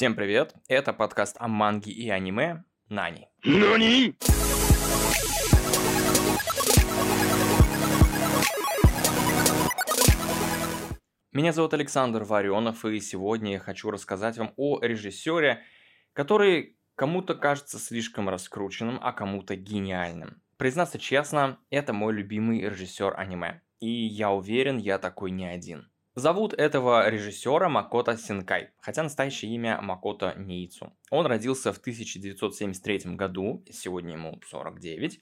Всем привет, это подкаст о манге и аниме Нани. Нани? Меня зовут Александр Варионов, и сегодня я хочу рассказать вам о режиссере, который кому-то кажется слишком раскрученным, а кому-то гениальным. Признаться честно, это мой любимый режиссер аниме. И я уверен, я такой не один. Зовут этого режиссера Макото Синкай, хотя настоящее имя Макото Ниицу. Он родился в 1973 году, сегодня ему 49,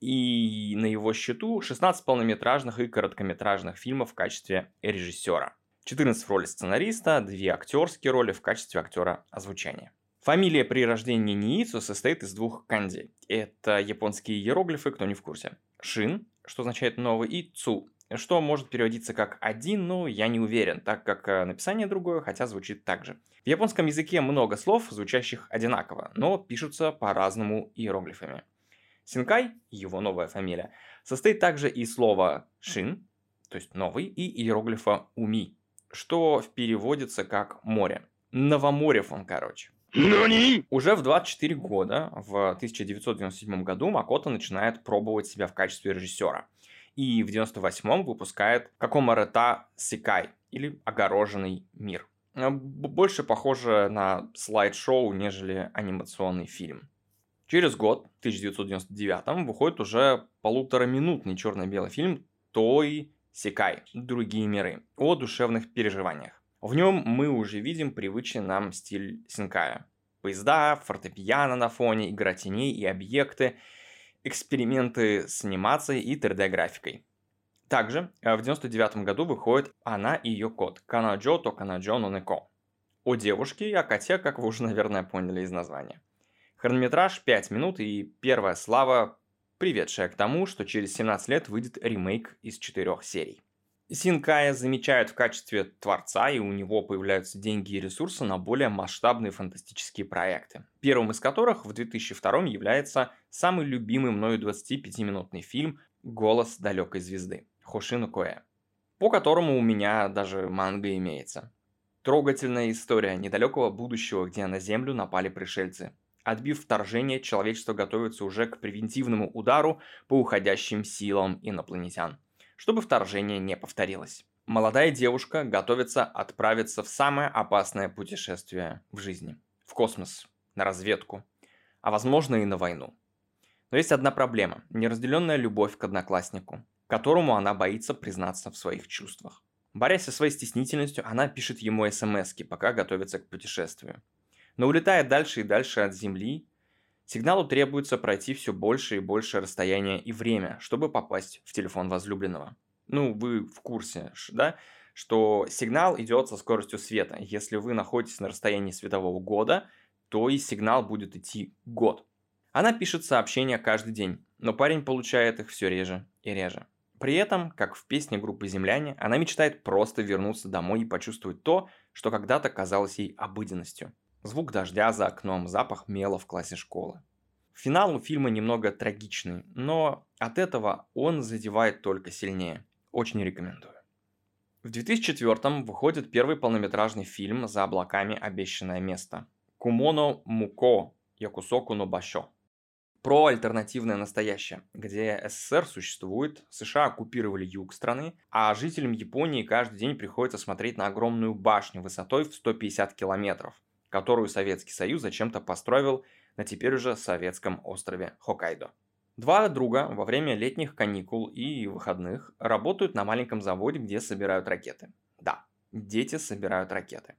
и на его счету 16 полнометражных и короткометражных фильмов в качестве режиссера. 14 в роли сценариста, 2 актерские роли в качестве актера озвучания. Фамилия при рождении Ниицу состоит из двух канзи. Это японские иероглифы, кто не в курсе. Шин, что означает новый, и Цу, что может переводиться как «один», но я не уверен, так как э, написание другое, хотя звучит так же. В японском языке много слов, звучащих одинаково, но пишутся по-разному иероглифами. Синкай, его новая фамилия, состоит также из слова «шин», то есть «новый», и иероглифа «уми», что переводится как «море». Новоморев он, короче. Нани? Уже в 24 года, в 1997 году, Макото начинает пробовать себя в качестве режиссера. И в 98-м выпускает Какомарета Сикай, или Огороженный мир. Э, больше похоже на слайд-шоу, нежели анимационный фильм. Через год, в 1999 выходит уже полутораминутный черно-белый фильм Той Сикай. Другие миры. О душевных переживаниях. В нем мы уже видим привычный нам стиль Синкая. Поезда, фортепиано на фоне, игра теней и объекты, эксперименты с анимацией и 3D-графикой. Также э, в 1999 году выходит «Она и ее кот» Канаджо то Канаджо Нонеко. О девушке и о коте, как вы уже, наверное, поняли из названия. Хронометраж 5 минут и первая слава, приведшая к тому, что через 17 лет выйдет ремейк из четырех серий. Синкая замечают в качестве творца, и у него появляются деньги и ресурсы на более масштабные фантастические проекты. Первым из которых в 2002 является самый любимый мною 25-минутный фильм «Голос далекой звезды» Хошину Коэ, по которому у меня даже манга имеется. Трогательная история недалекого будущего, где на Землю напали пришельцы. Отбив вторжение, человечество готовится уже к превентивному удару по уходящим силам инопланетян чтобы вторжение не повторилось. Молодая девушка готовится отправиться в самое опасное путешествие в жизни. В космос, на разведку, а возможно и на войну. Но есть одна проблема – неразделенная любовь к однокласснику, которому она боится признаться в своих чувствах. Борясь со своей стеснительностью, она пишет ему смс пока готовится к путешествию. Но улетая дальше и дальше от Земли, Сигналу требуется пройти все больше и больше расстояние и время, чтобы попасть в телефон возлюбленного. Ну, вы в курсе, да? Что сигнал идет со скоростью света. Если вы находитесь на расстоянии светового года, то и сигнал будет идти год. Она пишет сообщения каждый день, но парень получает их все реже и реже. При этом, как в песне группы «Земляне», она мечтает просто вернуться домой и почувствовать то, что когда-то казалось ей обыденностью – Звук дождя за окном, запах мела в классе школы. Финал у фильма немного трагичный, но от этого он задевает только сильнее. Очень рекомендую. В 2004 выходит первый полнометражный фильм «За облаками обещанное место» Кумоно Муко Якусоку но Башо. Про альтернативное настоящее, где СССР существует, США оккупировали юг страны, а жителям Японии каждый день приходится смотреть на огромную башню высотой в 150 километров, которую Советский Союз зачем-то построил на теперь уже советском острове Хоккайдо. Два друга во время летних каникул и выходных работают на маленьком заводе, где собирают ракеты. Да, дети собирают ракеты.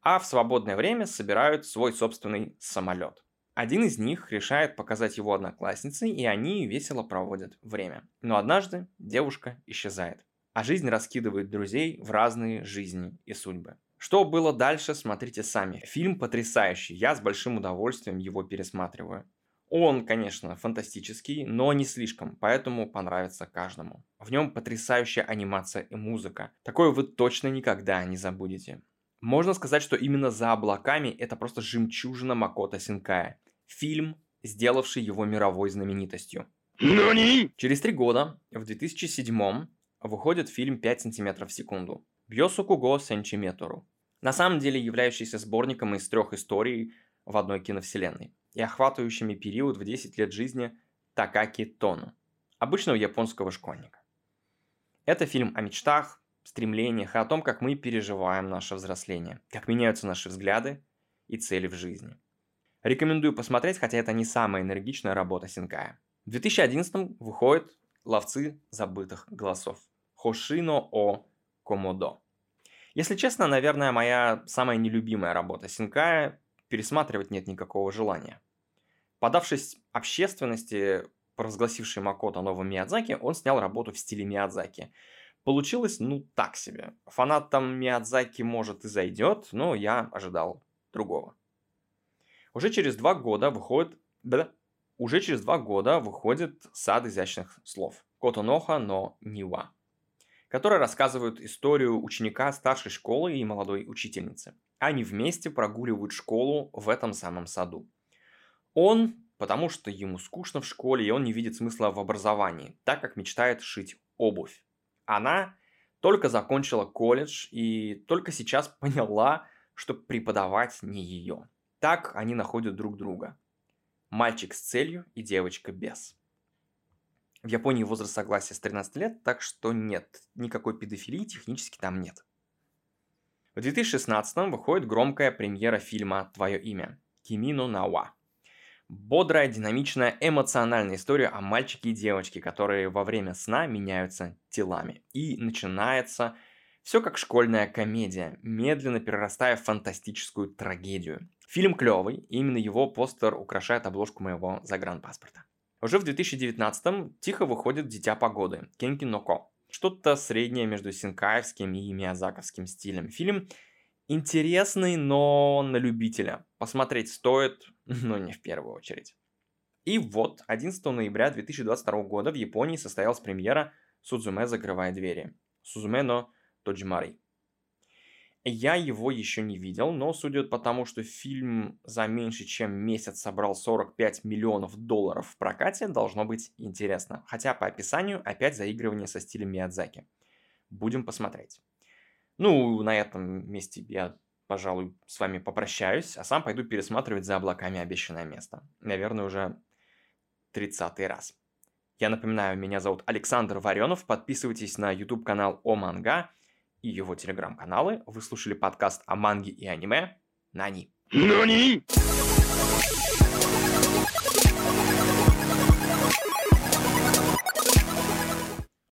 А в свободное время собирают свой собственный самолет. Один из них решает показать его однокласснице, и они весело проводят время. Но однажды девушка исчезает, а жизнь раскидывает друзей в разные жизни и судьбы. Что было дальше, смотрите сами. Фильм потрясающий, я с большим удовольствием его пересматриваю. Он, конечно, фантастический, но не слишком, поэтому понравится каждому. В нем потрясающая анимация и музыка. Такое вы точно никогда не забудете. Можно сказать, что именно «За облаками» это просто жемчужина Макота Синкая. Фильм, сделавший его мировой знаменитостью. Нани? Через три года, в 2007 выходит фильм «5 сантиметров в секунду». Бьёсукуго Сенчиметору. на самом деле являющийся сборником из трех историй в одной киновселенной и охватывающими период в 10 лет жизни Такаки Тону, обычного японского школьника. Это фильм о мечтах, стремлениях и о том, как мы переживаем наше взросление, как меняются наши взгляды и цели в жизни. Рекомендую посмотреть, хотя это не самая энергичная работа Синкая. В 2011 выходит «Ловцы забытых голосов» Хошино О Комодо. Если честно, наверное, моя самая нелюбимая работа Синкая, пересматривать нет никакого желания. Подавшись общественности, провозгласившей Макото новым Миядзаки, он снял работу в стиле Миядзаки. Получилось, ну, так себе. Фанатам Миядзаки, может, и зайдет, но я ожидал другого. Уже через два года выходит... Да, уже через два года выходит «Сад изящных слов» Котоноха но Нива, который рассказывает историю ученика старшей школы и молодой учительницы. Они вместе прогуливают школу в этом самом саду. Он, потому что ему скучно в школе, и он не видит смысла в образовании, так как мечтает шить обувь. Она только закончила колледж и только сейчас поняла, что преподавать не ее. Так они находят друг друга. Мальчик с целью и девочка без. В Японии возраст согласия с 13 лет, так что нет, никакой педофилии технически там нет. В 2016 выходит громкая премьера фильма «Твое имя» Кимино Науа. Бодрая, динамичная, эмоциональная история о мальчике и девочке, которые во время сна меняются телами. И начинается все как школьная комедия, медленно перерастая в фантастическую трагедию. Фильм клевый, именно его постер украшает обложку моего загранпаспорта. Уже в 2019-м тихо выходит «Дитя погоды» Кенки Ноко. Что-то среднее между синкаевским и миязаковским стилем. Фильм интересный, но на любителя. Посмотреть стоит, но не в первую очередь. И вот, 11 ноября 2022 года в Японии состоялась премьера «Судзуме закрывая двери». Сузуме но Тоджимари. Я его еще не видел, но судя по тому, что фильм за меньше чем месяц собрал 45 миллионов долларов в прокате, должно быть интересно. Хотя по описанию опять заигрывание со стилем Миядзаки. Будем посмотреть. Ну, на этом месте я, пожалуй, с вами попрощаюсь, а сам пойду пересматривать за облаками обещанное место. Наверное, уже 30 раз. Я напоминаю, меня зовут Александр Варенов. Подписывайтесь на YouTube канал О Манга и его телеграм-каналы. Вы слушали подкаст о манге и аниме. Нани. NANI?